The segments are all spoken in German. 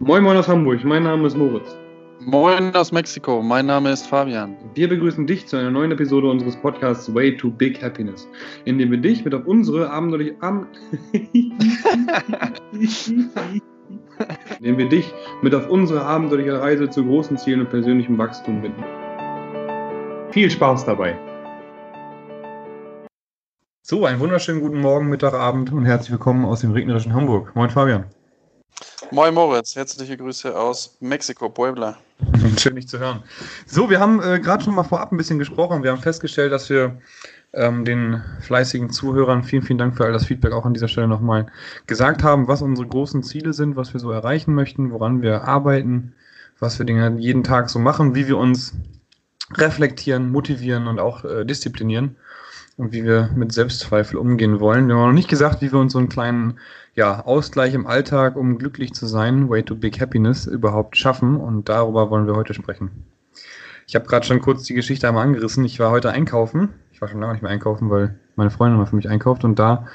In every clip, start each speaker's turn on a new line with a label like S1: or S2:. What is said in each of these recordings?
S1: Moin Moin aus Hamburg, mein Name ist Moritz.
S2: Moin aus Mexiko, mein Name ist Fabian.
S1: Wir begrüßen dich zu einer neuen Episode unseres Podcasts Way to Big Happiness, in dem wir dich mit auf unsere abenteuerliche Am indem wir dich mit auf unsere abenteuerliche Reise zu großen Zielen und persönlichem Wachstum binden. Viel Spaß dabei! So, einen wunderschönen guten Morgen, Mittag, Abend und herzlich willkommen aus dem regnerischen Hamburg. Moin Fabian.
S2: Moin Moritz, herzliche Grüße aus Mexiko, Puebla.
S1: Schön, dich zu hören. So, wir haben äh, gerade schon mal vorab ein bisschen gesprochen. Wir haben festgestellt, dass wir ähm, den fleißigen Zuhörern vielen, vielen Dank für all das Feedback auch an dieser Stelle nochmal gesagt haben, was unsere großen Ziele sind, was wir so erreichen möchten, woran wir arbeiten, was wir Dinge jeden Tag so machen, wie wir uns reflektieren, motivieren und auch äh, disziplinieren und wie wir mit Selbstzweifel umgehen wollen. Wir haben noch nicht gesagt, wie wir uns so einen kleinen ja, Ausgleich im Alltag, um glücklich zu sein, Way to Big Happiness, überhaupt schaffen. Und darüber wollen wir heute sprechen. Ich habe gerade schon kurz die Geschichte einmal angerissen. Ich war heute einkaufen. Ich war schon lange nicht mehr einkaufen, weil meine Freundin mal für mich einkauft. Und da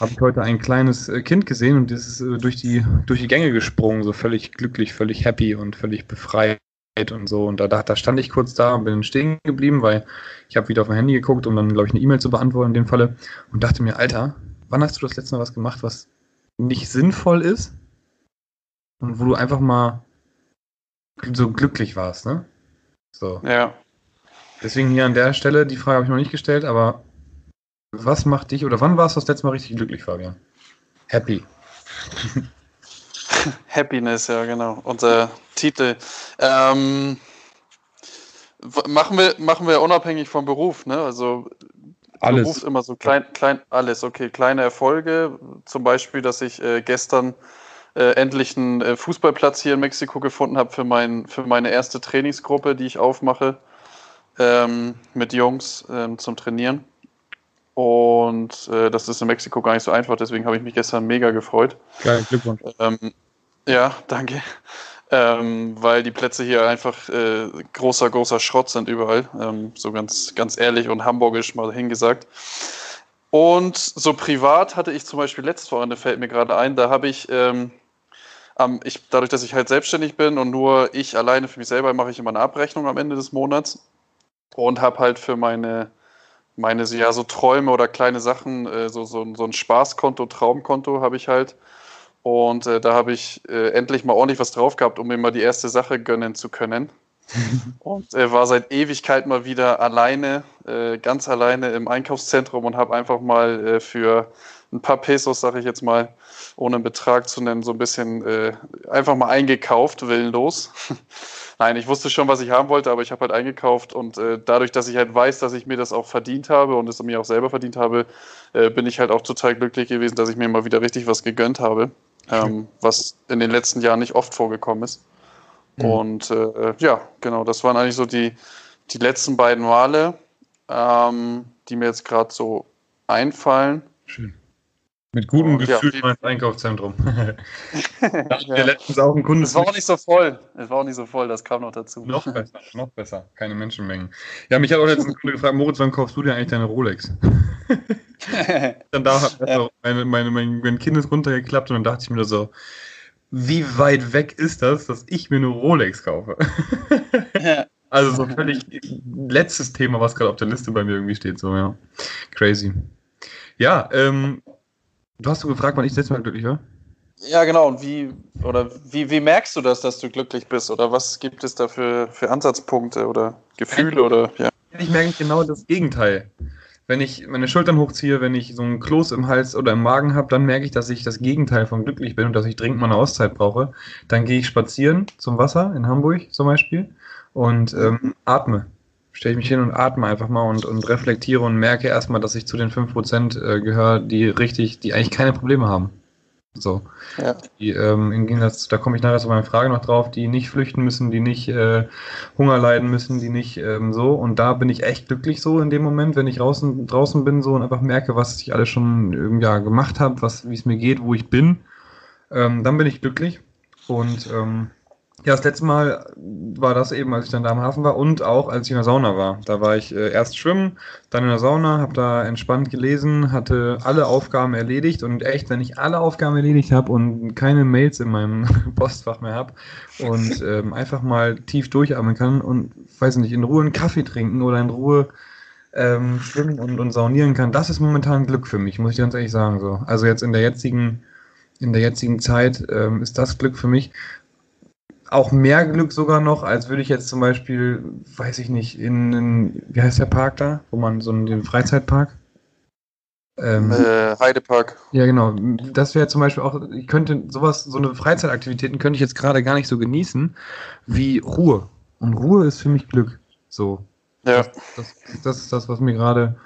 S1: habe ich heute ein kleines äh, Kind gesehen und das ist äh, durch die, durch die Gänge gesprungen, so völlig glücklich, völlig happy und völlig befreit und so. Und da, da stand ich kurz da und bin stehen geblieben, weil ich habe wieder auf mein Handy geguckt, um dann, glaube ich, eine E-Mail zu beantworten in dem Falle. Und dachte mir, Alter, wann hast du das letzte Mal was gemacht, was nicht sinnvoll ist? Und wo du einfach mal so glücklich warst, ne? So.
S2: Ja.
S1: Deswegen hier an der Stelle, die Frage habe ich noch nicht gestellt, aber was macht dich oder wann warst du das letzte Mal richtig glücklich, Fabian? Happy.
S2: Happiness, ja, genau. Unser Titel. Ähm, machen, wir, machen wir unabhängig vom Beruf, ne? Also
S1: alles.
S2: Beruf immer so klein, klein, alles, okay. Kleine Erfolge, zum Beispiel, dass ich äh, gestern äh, endlich einen äh, Fußballplatz hier in Mexiko gefunden habe für, mein, für meine erste Trainingsgruppe, die ich aufmache ähm, mit Jungs ähm, zum Trainieren. Und äh, das ist in Mexiko gar nicht so einfach, deswegen habe ich mich gestern mega gefreut.
S1: Geil, Glückwunsch.
S2: Ähm, ja, danke. Ähm, weil die Plätze hier einfach äh, großer, großer Schrott sind überall. Ähm, so ganz, ganz ehrlich und hamburgisch mal hingesagt. Und so privat hatte ich zum Beispiel letztes Wochenende, fällt mir gerade ein, da habe ich, ähm, ich, dadurch, dass ich halt selbstständig bin und nur ich alleine für mich selber mache ich immer eine Abrechnung am Ende des Monats und habe halt für meine, meine ja, so Träume oder kleine Sachen, äh, so, so, so ein Spaßkonto, Traumkonto habe ich halt und äh, da habe ich äh, endlich mal ordentlich was drauf gehabt, um mir mal die erste Sache gönnen zu können. und äh, war seit Ewigkeit mal wieder alleine, äh, ganz alleine im Einkaufszentrum und habe einfach mal äh, für ein paar Pesos, sage ich jetzt mal, ohne einen Betrag zu nennen, so ein bisschen äh, einfach mal eingekauft, willenlos. Nein, ich wusste schon, was ich haben wollte, aber ich habe halt eingekauft und dadurch, dass ich halt weiß, dass ich mir das auch verdient habe und es mir auch selber verdient habe, bin ich halt auch total glücklich gewesen, dass ich mir mal wieder richtig was gegönnt habe ähm, was in den letzten Jahren nicht oft vorgekommen ist. Mhm. Und äh, ja, genau, das waren eigentlich so die, die letzten beiden Male, ähm, die mir jetzt gerade so einfallen.
S1: Schön. Mit gutem und, Gefühl ja, ins Einkaufszentrum. da hatten wir letztens auch einen Kunden.
S2: Es war auch nicht so voll. Es war auch nicht so voll, das kam noch dazu.
S1: Noch besser, noch besser. Keine Menschenmengen. Ja, mich hat auch letztens ein Kunde gefragt, Moritz, wann kaufst du dir eigentlich deine Rolex? dann da hat ja. meine, meine, mein, mein Kind ist runtergeklappt und dann dachte ich mir so, wie weit weg ist das, dass ich mir eine Rolex kaufe? ja. Also so völlig letztes Thema, was gerade auf der Liste bei mir irgendwie steht, so, ja. Crazy. Ja, ähm, Du hast du gefragt, wann ich das letzte Mal glücklich war?
S2: Ja, genau. Und wie, oder wie, wie merkst du das, dass du glücklich bist? Oder was gibt es da für, für Ansatzpunkte oder Gefühle? Oder, ja.
S1: Ich merke genau das Gegenteil. Wenn ich meine Schultern hochziehe, wenn ich so einen Kloß im Hals oder im Magen habe, dann merke ich, dass ich das Gegenteil von glücklich bin und dass ich dringend mal eine Auszeit brauche. Dann gehe ich spazieren zum Wasser in Hamburg zum Beispiel und ähm, atme stelle ich mich hin und atme einfach mal und, und reflektiere und merke erstmal, dass ich zu den 5% äh, gehöre, die richtig, die eigentlich keine Probleme haben. So. Ja. Die, ähm, im Gegensatz, da komme ich nachher zu meiner Frage noch drauf, die nicht flüchten müssen, die nicht äh, Hunger leiden müssen, die nicht ähm, so. Und da bin ich echt glücklich so in dem Moment, wenn ich draußen, draußen bin so und einfach merke, was ich alles schon ja, gemacht habe, wie es mir geht, wo ich bin. Ähm, dann bin ich glücklich. Und ähm, Ja, das letzte Mal war das eben, als ich dann da am Hafen war und auch als ich in der Sauna war. Da war ich äh, erst schwimmen, dann in der Sauna, habe da entspannt gelesen, hatte alle Aufgaben erledigt und echt, wenn ich alle Aufgaben erledigt habe und keine Mails in meinem Postfach mehr habe und ähm, einfach mal tief durchatmen kann und, weiß nicht, in Ruhe einen Kaffee trinken oder in Ruhe ähm, schwimmen und, und saunieren kann, das ist momentan Glück für mich, muss ich ganz ehrlich sagen. So. Also jetzt in der jetzigen in der jetzigen Zeit ähm, ist das Glück für mich auch mehr Glück sogar noch, als würde ich jetzt zum Beispiel, weiß ich nicht, in, in wie heißt der Park da, wo man so einen den Freizeitpark?
S2: Ähm, äh, Heidepark.
S1: Ja, genau. Das wäre zum Beispiel auch, ich könnte sowas, so eine Freizeitaktivitäten könnte ich jetzt gerade gar nicht so genießen wie Ruhe. Und Ruhe ist für mich Glück. So.
S2: Ja.
S1: Das, das, das ist das, was mir gerade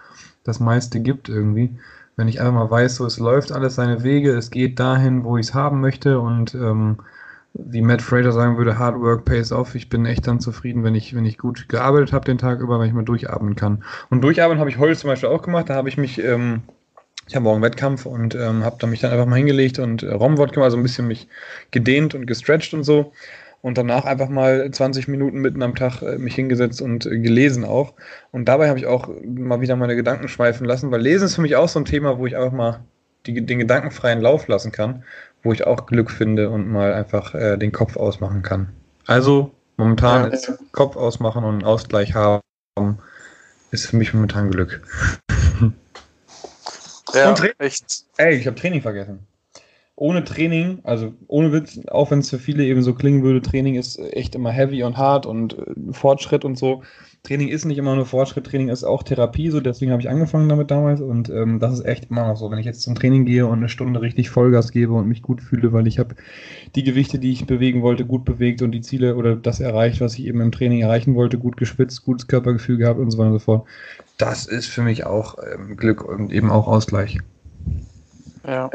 S1: das meiste gibt irgendwie. Wenn ich einfach mal weiß, so es läuft alles seine Wege, es geht dahin, wo ich es haben möchte und ähm, wie Matt Fraser sagen würde, Hard Work pays off. Ich bin echt dann zufrieden, wenn ich, wenn ich gut gearbeitet habe den Tag über, wenn ich mal durchatmen kann. Und durchatmen habe ich heute zum Beispiel auch gemacht. Da habe ich mich, ähm, ich habe morgen Wettkampf und ähm, habe da mich dann einfach mal hingelegt und äh, Romwort gemacht, also ein bisschen mich gedehnt und gestretcht und so. Und danach einfach mal 20 Minuten mitten am Tag äh, mich hingesetzt und äh, gelesen auch. Und dabei habe ich auch mal wieder meine Gedanken schweifen lassen, weil Lesen ist für mich auch so ein Thema, wo ich einfach mal die, den gedankenfreien Lauf lassen kann wo ich auch Glück finde und mal einfach äh, den Kopf ausmachen kann. Also momentan ja, ist Kopf ausmachen und einen Ausgleich haben, ist für mich momentan Glück.
S2: Ja, und echt.
S1: Ey, ich habe Training vergessen. Ohne Training, also ohne Witz, auch wenn es für viele eben so klingen würde, Training ist echt immer heavy und hart und äh, Fortschritt und so. Training ist nicht immer nur Fortschritt, Training ist auch Therapie, so deswegen habe ich angefangen damit damals und ähm, das ist echt immer noch so. Wenn ich jetzt zum Training gehe und eine Stunde richtig Vollgas gebe und mich gut fühle, weil ich habe die Gewichte, die ich bewegen wollte, gut bewegt und die Ziele oder das erreicht, was ich eben im Training erreichen wollte, gut geschwitzt, gutes Körpergefühl gehabt und so weiter und so fort. Das ist für mich auch ähm, Glück und eben auch Ausgleich.
S2: Ja.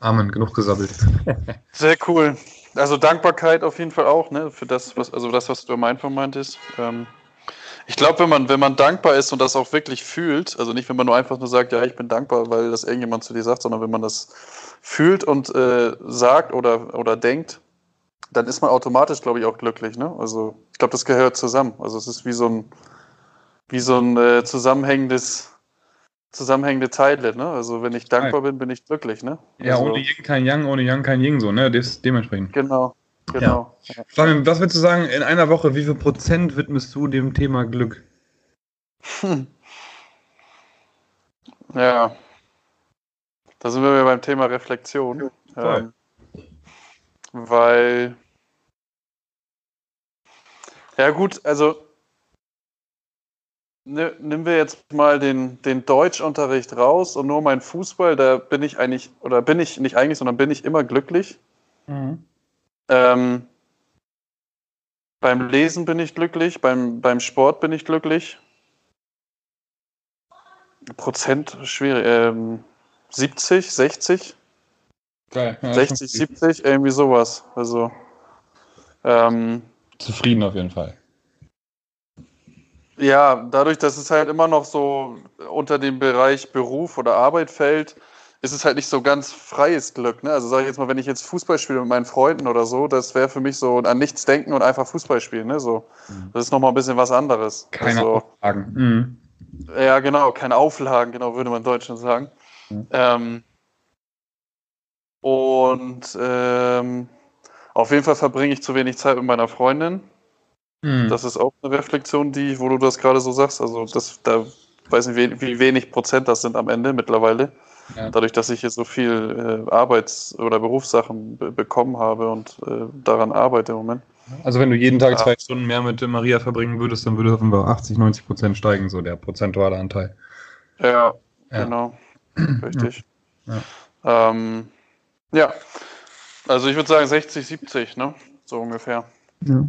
S1: Amen, genug gesabbelt.
S2: Sehr cool. Also Dankbarkeit auf jeden Fall auch, ne, für das, was, also das, was du am Anfang meintest. Ähm, ich glaube, wenn man, wenn man dankbar ist und das auch wirklich fühlt, also nicht, wenn man nur einfach nur sagt, ja, ich bin dankbar, weil das irgendjemand zu dir sagt, sondern wenn man das fühlt und äh, sagt oder, oder denkt, dann ist man automatisch, glaube ich, auch glücklich. Ne? Also ich glaube, das gehört zusammen. Also es ist wie so ein, wie so ein äh, zusammenhängendes, zusammenhängende Teile. Ne? Also wenn ich dankbar bin, bin ich glücklich. Ne?
S1: Ja,
S2: also,
S1: ohne Yin kein Yang, ohne Yang kein Yin, so, ne? Das, dementsprechend.
S2: Genau. Genau.
S1: Ja. Fabian, was würdest du sagen, in einer Woche, wie viel Prozent widmest du dem Thema Glück? Hm.
S2: Ja. Da sind wir beim Thema Reflexion. Ähm, weil. Ja, gut, also. Ne, nehmen wir jetzt mal den, den Deutschunterricht raus und nur mein Fußball, da bin ich eigentlich, oder bin ich nicht eigentlich, sondern bin ich immer glücklich. Mhm. Ähm, beim Lesen bin ich glücklich, beim, beim Sport bin ich glücklich. Prozent schwierig. Ähm, 70, 60?
S1: Geil.
S2: Ja, 60, 70, irgendwie sowas. Also. Ähm,
S1: Zufrieden auf jeden Fall.
S2: Ja, dadurch, dass es halt immer noch so unter dem Bereich Beruf oder Arbeit fällt, ist es halt nicht so ganz freies Glück. Ne? Also sage ich jetzt mal, wenn ich jetzt Fußball spiele mit meinen Freunden oder so, das wäre für mich so an nichts denken und einfach Fußball spielen. Ne? So, mhm. das ist nochmal ein bisschen was anderes.
S1: Keine also, Auflagen. Mhm.
S2: Ja, genau, keine Auflagen, genau, würde man in Deutschland sagen. Mhm. Ähm, und ähm, auf jeden Fall verbringe ich zu wenig Zeit mit meiner Freundin. Mhm. Das ist auch eine Reflexion, die, wo du das gerade so sagst. Also das, da weiß nicht, wie wenig Prozent das sind am Ende mittlerweile. Ja. Dadurch, dass ich hier so viel äh, Arbeits- oder Berufssachen bekommen habe und äh, daran arbeite im Moment.
S1: Also wenn du jeden Tag ja. zwei Stunden mehr mit Maria verbringen würdest, dann würde auf 80, 90 Prozent steigen, so der prozentuale Anteil.
S2: Ja, ja. genau. Richtig. Ja. Ähm, ja. Also ich würde sagen 60, 70, ne? So ungefähr. Ja.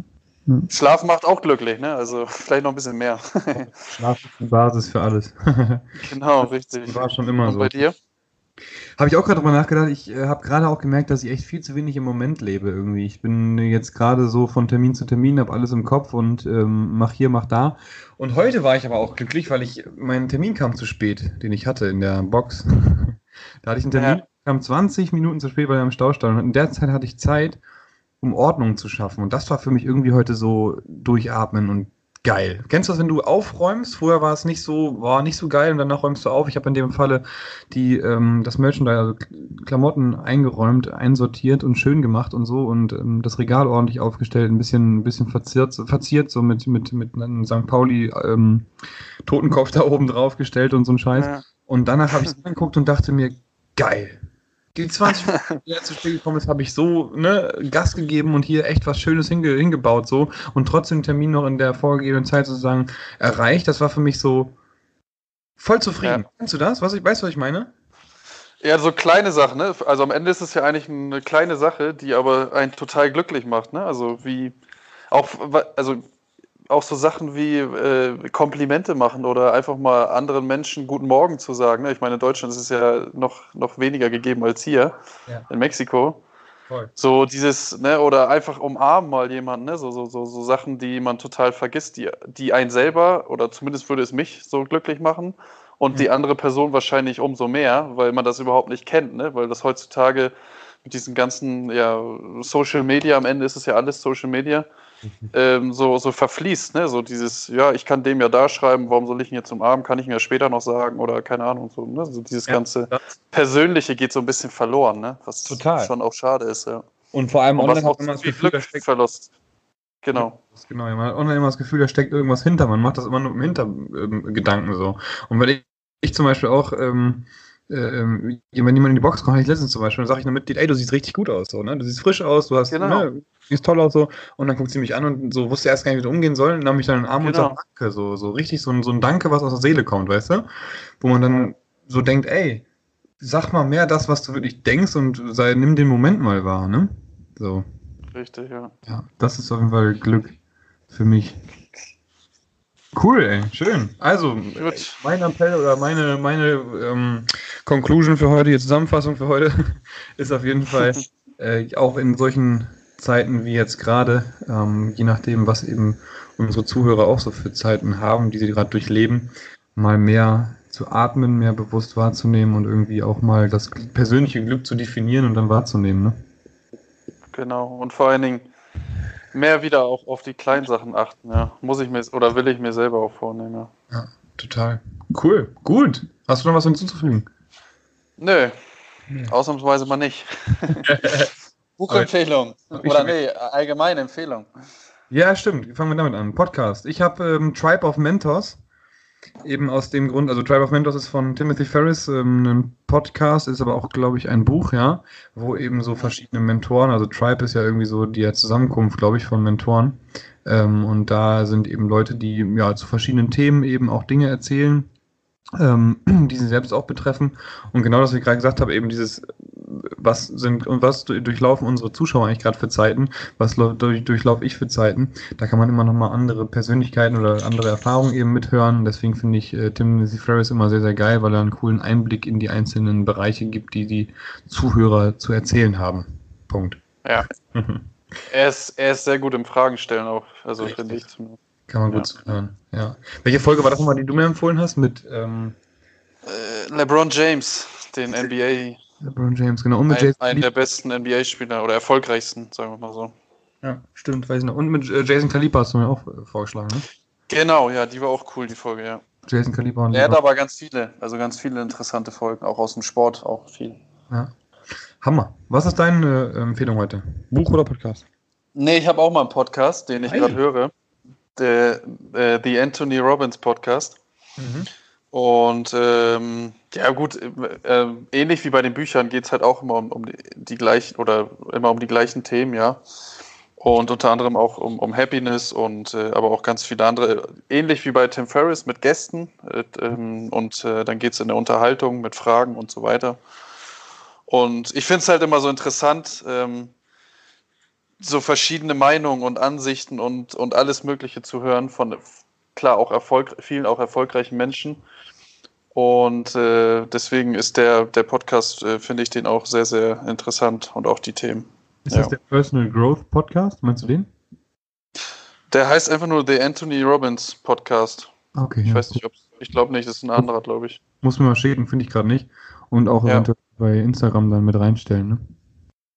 S2: Schlaf macht auch glücklich, ne? Also vielleicht noch ein bisschen mehr.
S1: Schlaf ist die Basis für alles.
S2: genau, richtig.
S1: Das war schon immer
S2: Und
S1: so.
S2: Bei dir?
S1: Habe ich auch gerade drüber nachgedacht. Ich äh, habe gerade auch gemerkt, dass ich echt viel zu wenig im Moment lebe irgendwie. Ich bin jetzt gerade so von Termin zu Termin, habe alles im Kopf und ähm, mach hier, mach da. Und heute war ich aber auch glücklich, weil ich mein Termin kam zu spät, den ich hatte in der Box. da hatte ich einen Termin, ja. kam 20 Minuten zu spät, weil er im Stau stand. Und in der Zeit hatte ich Zeit, um Ordnung zu schaffen. Und das war für mich irgendwie heute so durchatmen und geil. Kennst du das, wenn du aufräumst? Früher war es nicht so, war nicht so geil und danach räumst du auf. Ich habe in dem Falle die, ähm, das Merchandise, also Klamotten eingeräumt, einsortiert und schön gemacht und so und ähm, das Regal ordentlich aufgestellt, ein bisschen, ein bisschen verziert, verziert so mit, mit, mit einem St. Pauli ähm, Totenkopf da oben drauf gestellt und so ein Scheiß. Ja. Und danach habe ich es angeguckt und dachte mir, geil die 20 Minuten, die er zu Spiel gekommen ist, habe ich so ne, Gas gegeben und hier echt was Schönes hinge hingebaut so und trotzdem den Termin noch in der vorgegebenen Zeit sozusagen erreicht. Das war für mich so voll zufrieden. Ja. Kennst du das? Was ich, weißt du, was ich meine?
S2: Ja, so kleine Sachen, ne? Also am Ende ist es ja eigentlich eine kleine Sache, die aber einen total glücklich macht, ne? Also wie auch, also auch so Sachen wie äh, Komplimente machen oder einfach mal anderen Menschen Guten Morgen zu sagen. Ne? Ich meine, in Deutschland ist es ja noch, noch weniger gegeben als hier ja. in Mexiko. Voll. So dieses, ne, oder einfach umarmen mal jemanden, ne? so, so, so, so Sachen, die man total vergisst, die, die einen selber, oder zumindest würde es mich so glücklich machen und mhm. die andere Person wahrscheinlich umso mehr, weil man das überhaupt nicht kennt, ne? weil das heutzutage mit diesen ganzen ja, Social Media, am Ende ist es ja alles Social Media, ähm, so, so verfließt, ne? So dieses, ja, ich kann dem ja da schreiben, warum soll ich ihn jetzt umarmen, kann ich mir später noch sagen oder keine Ahnung, so, ne? So dieses ja, ganze Persönliche geht so ein bisschen verloren, ne? Was
S1: Total.
S2: schon auch schade ist, ja.
S1: Und vor allem
S2: Und online hat man das Gefühl, da steckt Verlust.
S1: Genau. Genau, man hat online immer das Gefühl, da steckt irgendwas hinter. Man macht das immer nur im Hintergedanken ähm, so. Und wenn ich, ich zum Beispiel auch ähm, ähm, wenn jemand in die Box kommt, habe ich letztens zum Beispiel, dann sage ich einem Mitglied, ey, du siehst richtig gut aus, so, ne? Du siehst frisch aus, du hast, genau. ne, siehst toll aus, so. Und dann guckt sie mich an und so wusste erst gar nicht, wie du umgehen soll, und nahm mich dann in den Arm genau. und sagt Danke, so, so richtig so ein, so ein Danke, was aus der Seele kommt, weißt du? Wo man dann so denkt, ey, sag mal mehr das, was du wirklich denkst und sei, nimm den Moment mal wahr, ne? So.
S2: Richtig, ja.
S1: Ja, das ist auf jeden Fall Glück für mich. Cool, ey, schön. Also, Gut. mein Appell oder meine, meine ähm, Conclusion für heute, die Zusammenfassung für heute, ist auf jeden Fall äh, auch in solchen Zeiten wie jetzt gerade, ähm, je nachdem, was eben unsere Zuhörer auch so für Zeiten haben, die sie gerade durchleben, mal mehr zu atmen, mehr bewusst wahrzunehmen und irgendwie auch mal das persönliche Glück zu definieren und dann wahrzunehmen. Ne?
S2: Genau, und vor allen Dingen mehr wieder auch auf die kleinen Sachen achten, ja. Muss ich mir oder will ich mir selber auch vornehmen, ja.
S1: Ja, total. Cool, gut. Hast du noch was hinzuzufügen?
S2: Nö, hm. ausnahmsweise mal nicht. Buchempfehlung. Oder nee, allgemeine Empfehlung.
S1: Ja, stimmt. Fangen wir damit an. Podcast. Ich habe ähm, Tribe of Mentors Eben aus dem Grund, also Tribe of Mentors ist von Timothy Ferris ähm, ein Podcast, ist aber auch, glaube ich, ein Buch, ja, wo eben so verschiedene Mentoren, also Tribe ist ja irgendwie so die Zusammenkunft, glaube ich, von Mentoren. Ähm, und da sind eben Leute, die ja zu verschiedenen Themen eben auch Dinge erzählen, ähm, die sie selbst auch betreffen. Und genau das, was ich gerade gesagt habe, eben dieses, was sind und was durchlaufen unsere Zuschauer eigentlich gerade für Zeiten, was durch, durchlaufe ich für Zeiten, da kann man immer nochmal andere Persönlichkeiten oder andere Erfahrungen eben mithören. Deswegen finde ich äh, Timothy Ferris immer sehr, sehr geil, weil er einen coolen Einblick in die einzelnen Bereiche gibt, die die Zuhörer zu erzählen haben. Punkt.
S2: Ja. er, ist, er ist sehr gut im Fragen stellen auch, also finde ich
S1: zumindest. Kann man gut ja. zuhören, ja. Welche Folge war das nochmal, die du mir empfohlen hast? Mit ähm
S2: äh, LeBron James, den NBA.
S1: LeBron James, genau.
S2: Und mit ein, einen der besten NBA-Spieler oder erfolgreichsten, sagen wir mal so.
S1: Ja, stimmt, weiß ich noch. Und mit äh, Jason Kalipa hast du mir auch äh, vorgeschlagen, ne?
S2: Genau, ja, die war auch cool, die Folge, ja.
S1: Jason Kalipa.
S2: Er hat aber ganz viele, also ganz viele interessante Folgen, auch aus dem Sport, auch viel.
S1: Ja. Hammer. Was ist deine äh, Empfehlung heute? Buch oder Podcast?
S2: Nee, ich habe auch mal einen Podcast, den ich gerade höre der, äh, The Anthony Robbins Podcast. Mhm. Und ähm, ja gut, äh, ähnlich wie bei den Büchern geht es halt auch immer um, um die, die, gleichen oder immer um die gleichen Themen, ja. Und unter anderem auch um, um Happiness und äh, aber auch ganz viele andere, ähnlich wie bei Tim Ferriss mit Gästen. Äh, ähm, und äh, dann geht es in der Unterhaltung mit Fragen und so weiter. Und ich finde es halt immer so interessant, ähm, so verschiedene Meinungen und Ansichten und, und alles Mögliche zu hören von klar auch Erfolg, vielen auch erfolgreichen Menschen. Und äh, deswegen ist der, der Podcast, äh, finde ich den auch sehr, sehr interessant und auch die Themen.
S1: Ist ja. das der Personal Growth Podcast? Meinst du den?
S2: Der heißt einfach nur The Anthony Robbins Podcast.
S1: Okay.
S2: Ich ja, weiß nicht, ob ich glaube nicht, das ist ein anderer, glaube ich.
S1: Muss mir mal schicken, finde ich gerade nicht. Und auch ja. eventuell bei Instagram dann mit reinstellen, ne?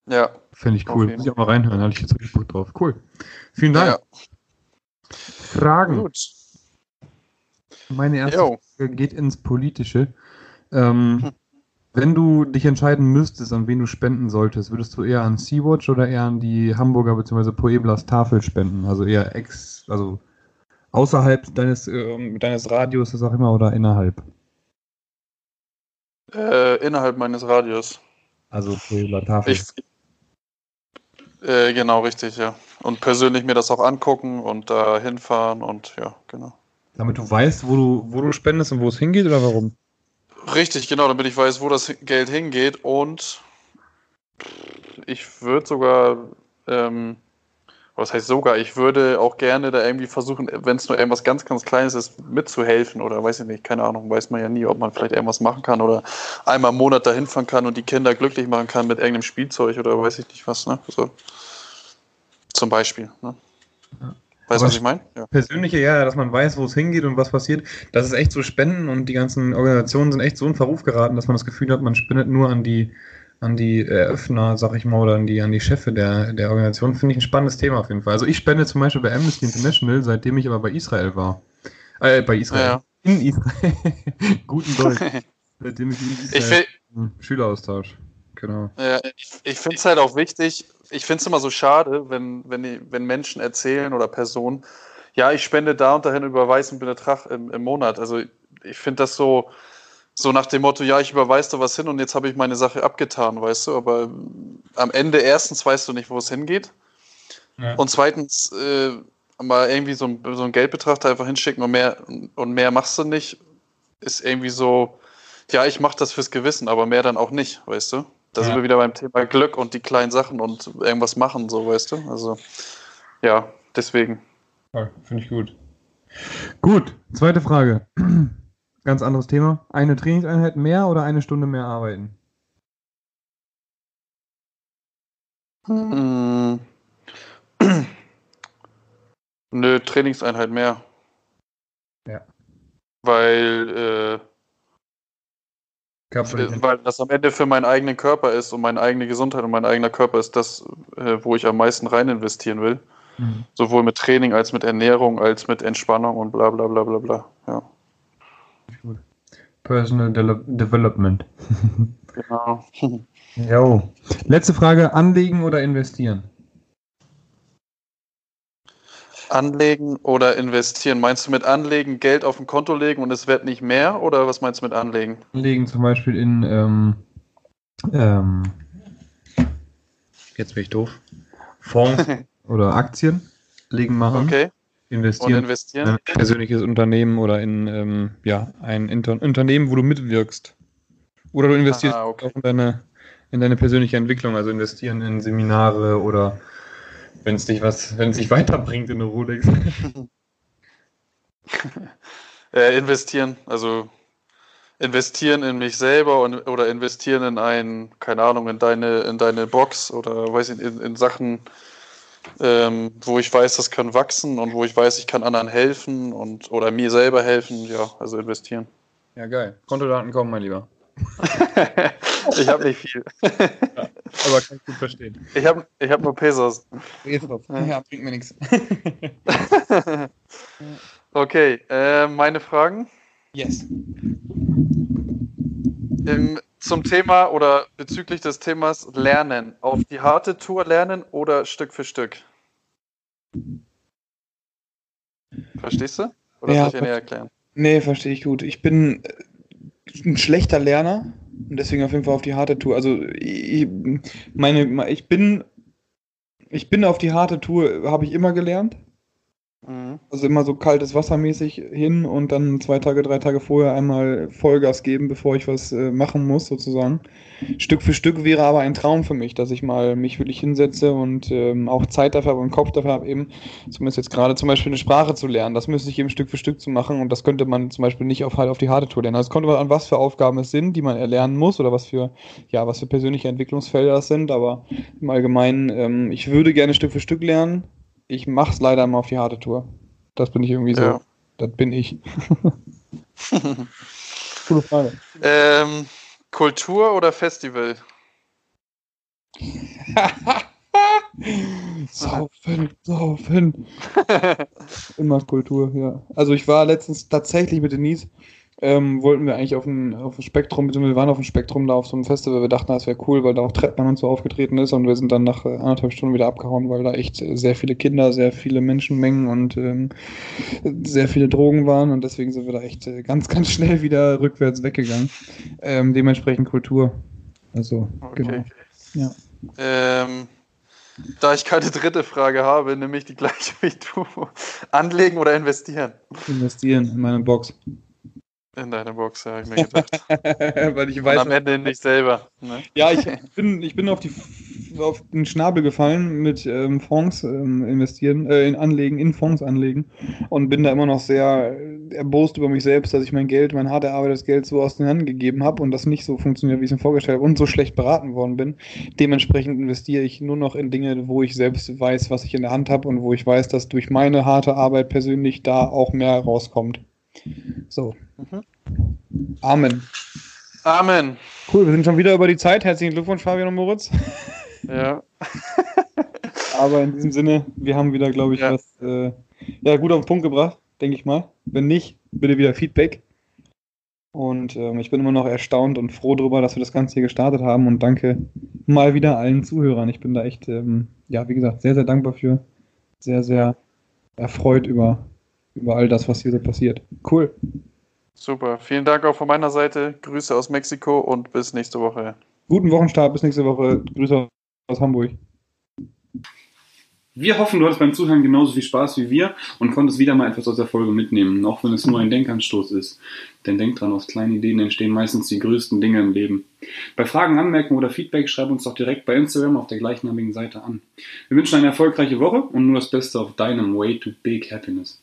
S2: Ja.
S1: Finde ich cool. Muss ich auch mal reinhören, hatte ich jetzt richtig Bock drauf. Cool. Vielen Dank. Fragen. Gut. Meine erste Yo. Frage geht ins Politische. Ähm, hm. Wenn du dich entscheiden müsstest, an wen du spenden solltest, würdest du eher an Sea-Watch oder eher an die Hamburger bzw. Pueblas Tafel spenden? Also eher ex, also außerhalb deines, äh, deines Radios, ist auch immer, oder innerhalb?
S2: Äh, innerhalb meines Radios.
S1: Also Puebla Tafel. Ich,
S2: äh, genau, richtig, ja. Und persönlich mir das auch angucken und da hinfahren und ja, genau.
S1: Damit du weißt, wo du, wo du spendest und wo es hingeht oder warum?
S2: Richtig, genau, damit ich weiß, wo das Geld hingeht und ich würde sogar, ähm, was heißt sogar, ich würde auch gerne da irgendwie versuchen, wenn es nur irgendwas ganz, ganz Kleines ist, mitzuhelfen oder weiß ich nicht, keine Ahnung, weiß man ja nie, ob man vielleicht irgendwas machen kann oder einmal im Monat dahin fahren kann und die Kinder glücklich machen kann mit irgendeinem Spielzeug oder weiß ich nicht was, ne? So. Zum Beispiel, ne? Ja. Weißt du, was ich meine?
S1: Ja. Persönliche, ja, dass man weiß, wo es hingeht und was passiert. Das ist echt so Spenden und die ganzen Organisationen sind echt so in Verruf geraten, dass man das Gefühl hat, man spendet nur an die, an die Eröffner, sag ich mal, oder an die, an die Chefe der, der Organisation. Finde ich ein spannendes Thema auf jeden Fall. Also ich spende zum Beispiel bei Amnesty International, seitdem ich aber bei Israel war. Äh, bei Israel. Ja. In Israel. Guten Deutsch. seitdem ich in Israel. Ich Schüleraustausch. Genau.
S2: Ja, ich, ich finde es halt auch wichtig, ich finde es immer so schade, wenn, wenn, wenn Menschen erzählen oder Personen, ja, ich spende da und dahin überweisen Betrag im, im Monat. Also ich finde das so, so nach dem Motto, ja, ich überweise da was hin und jetzt habe ich meine Sache abgetan, weißt du, aber am Ende erstens weißt du nicht, wo es hingeht. Ja. Und zweitens äh, mal irgendwie so, ein, so einen Geldbetrag da einfach hinschicken und mehr, und mehr machst du nicht, ist irgendwie so, ja, ich mache das fürs Gewissen, aber mehr dann auch nicht, weißt du? Da ja. sind wir wieder beim Thema Glück und die kleinen Sachen und irgendwas machen, so weißt du. Also ja, deswegen.
S1: Ja, Finde ich gut. Gut, zweite Frage. Ganz anderes Thema. Eine Trainingseinheit mehr oder eine Stunde mehr arbeiten?
S2: Hm. Eine Trainingseinheit mehr.
S1: Ja.
S2: Weil äh, weil das am Ende für meinen eigenen Körper ist und meine eigene Gesundheit und mein eigener Körper ist das, äh, wo ich am meisten rein investieren will. Mhm. Sowohl mit Training als mit Ernährung, als mit Entspannung und bla bla bla bla bla. Ja.
S1: Personal De Development. genau. jo. Letzte Frage: Anlegen oder investieren?
S2: Anlegen oder investieren? Meinst du mit Anlegen Geld auf ein Konto legen und es wird nicht mehr? Oder was meinst du mit Anlegen?
S1: Anlegen zum Beispiel in, ähm, ähm, jetzt bin ich doof, Fonds oder Aktien legen machen.
S2: Okay.
S1: Investieren, und investieren. in ein persönliches Unternehmen oder in ähm, ja, ein Inter Unternehmen, wo du mitwirkst. Oder du investierst Aha, okay. auch in deine, in deine persönliche Entwicklung, also investieren in Seminare oder wenn es dich was, wenn es dich weiterbringt in eine Rolex.
S2: äh, investieren, also investieren in mich selber und, oder investieren in ein, keine Ahnung, in deine, in deine Box oder weiß ich, in, in Sachen, ähm, wo ich weiß, das kann wachsen und wo ich weiß, ich kann anderen helfen und oder mir selber helfen, ja, also investieren.
S1: Ja, geil. Kontodaten kommen, mein Lieber.
S2: ich habe nicht viel. Ja,
S1: aber kann ich gut verstehen.
S2: Ich habe ich hab nur Pesos.
S1: Pesos. Ja, bringt mir nichts.
S2: Okay, äh, meine Fragen?
S1: Yes.
S2: Im, zum Thema oder bezüglich des Themas Lernen. Auf die harte Tour lernen oder Stück für Stück? Verstehst du? Oder
S1: ja, soll ich dir näher erklären? Nee, verstehe ich gut. Ich bin ein schlechter Lerner und deswegen auf jeden Fall auf die harte Tour. Also ich, meine, ich bin, ich bin auf die harte Tour, habe ich immer gelernt. Mhm. Also immer so kaltes Wasser mäßig hin und dann zwei Tage, drei Tage vorher einmal Vollgas geben, bevor ich was äh, machen muss, sozusagen. Stück für Stück wäre aber ein Traum für mich, dass ich mal mich wirklich hinsetze und ähm, auch Zeit dafür habe und Kopf dafür habe, eben zumindest jetzt gerade zum Beispiel eine Sprache zu lernen. Das müsste ich eben Stück für Stück zu machen und das könnte man zum Beispiel nicht auf halt auf die harte Tour lernen. Also es kommt an, was für Aufgaben es sind, die man erlernen muss oder was für, ja, was für persönliche Entwicklungsfelder es sind, aber im Allgemeinen, ähm, ich würde gerne Stück für Stück lernen ich mach's leider immer auf die harte Tour. Das bin ich irgendwie so. Ja. Das bin ich.
S2: Coole Frage. Ähm, Kultur oder Festival?
S1: saufen, saufen. Immer Kultur, ja. Also ich war letztens tatsächlich mit Denise ähm, wollten wir eigentlich auf ein, auf Spektrum, beziehungsweise wir waren auf dem Spektrum da auf so einem Festival, wir dachten, das wäre cool, weil da auch Trettmann und so aufgetreten ist und wir sind dann nach äh, anderthalb Stunden wieder abgehauen, weil da echt sehr viele Kinder, sehr viele Menschenmengen und ähm, sehr viele Drogen waren und deswegen sind wir da echt äh, ganz, ganz schnell wieder rückwärts weggegangen. Ähm, dementsprechend Kultur. Also, okay. genau. Ja.
S2: Ähm, da ich keine dritte Frage habe, nehme ich die gleiche wie du. Anlegen oder investieren?
S1: Investieren in meine Box.
S2: In deine Box, ja, ich mir gedacht.
S1: Weil ich weiß,
S2: Und am Ende nicht selber. Ne?
S1: Ja, ich bin, ich bin auf, die, auf den Schnabel gefallen mit ähm, Fonds ähm, investieren, äh, in Anlegen, in Fonds anlegen und bin da immer noch sehr erbost über mich selbst, dass ich mein Geld, mein hart erarbeitetes Geld so aus den Händen gegeben habe und das nicht so funktioniert, wie ich es mir vorgestellt habe und so schlecht beraten worden bin. Dementsprechend investiere ich nur noch in Dinge, wo ich selbst weiß, was ich in der Hand habe und wo ich weiß, dass durch meine harte Arbeit persönlich da auch mehr rauskommt. So. Mhm. Amen.
S2: Amen.
S1: Cool, wir sind schon wieder über die Zeit. Herzlichen Glückwunsch, Fabian und Moritz.
S2: Ja.
S1: Aber in diesem Sinne, wir haben wieder, glaube ich, ja. was äh, ja, gut auf den Punkt gebracht, denke ich mal. Wenn nicht, bitte wieder Feedback. Und ähm, ich bin immer noch erstaunt und froh darüber, dass wir das Ganze hier gestartet haben. Und danke mal wieder allen Zuhörern. Ich bin da echt, ähm, ja, wie gesagt, sehr, sehr dankbar für. Sehr, sehr erfreut über über all das, was hier so passiert. Cool.
S2: Super. Vielen Dank auch von meiner Seite. Grüße aus Mexiko und bis nächste Woche.
S1: Guten Wochenstart, bis nächste Woche. Grüße aus Hamburg. Wir hoffen, du hattest beim Zuhören genauso viel Spaß wie wir und konntest wieder mal etwas aus der Folge mitnehmen, auch wenn es nur ein Denkanstoß ist. Denn denk dran, aus kleinen Ideen entstehen meistens die größten Dinge im Leben. Bei Fragen, Anmerkungen oder Feedback schreib uns doch direkt bei Instagram auf der gleichnamigen Seite an. Wir wünschen eine erfolgreiche Woche und nur das Beste auf deinem Way to Big Happiness.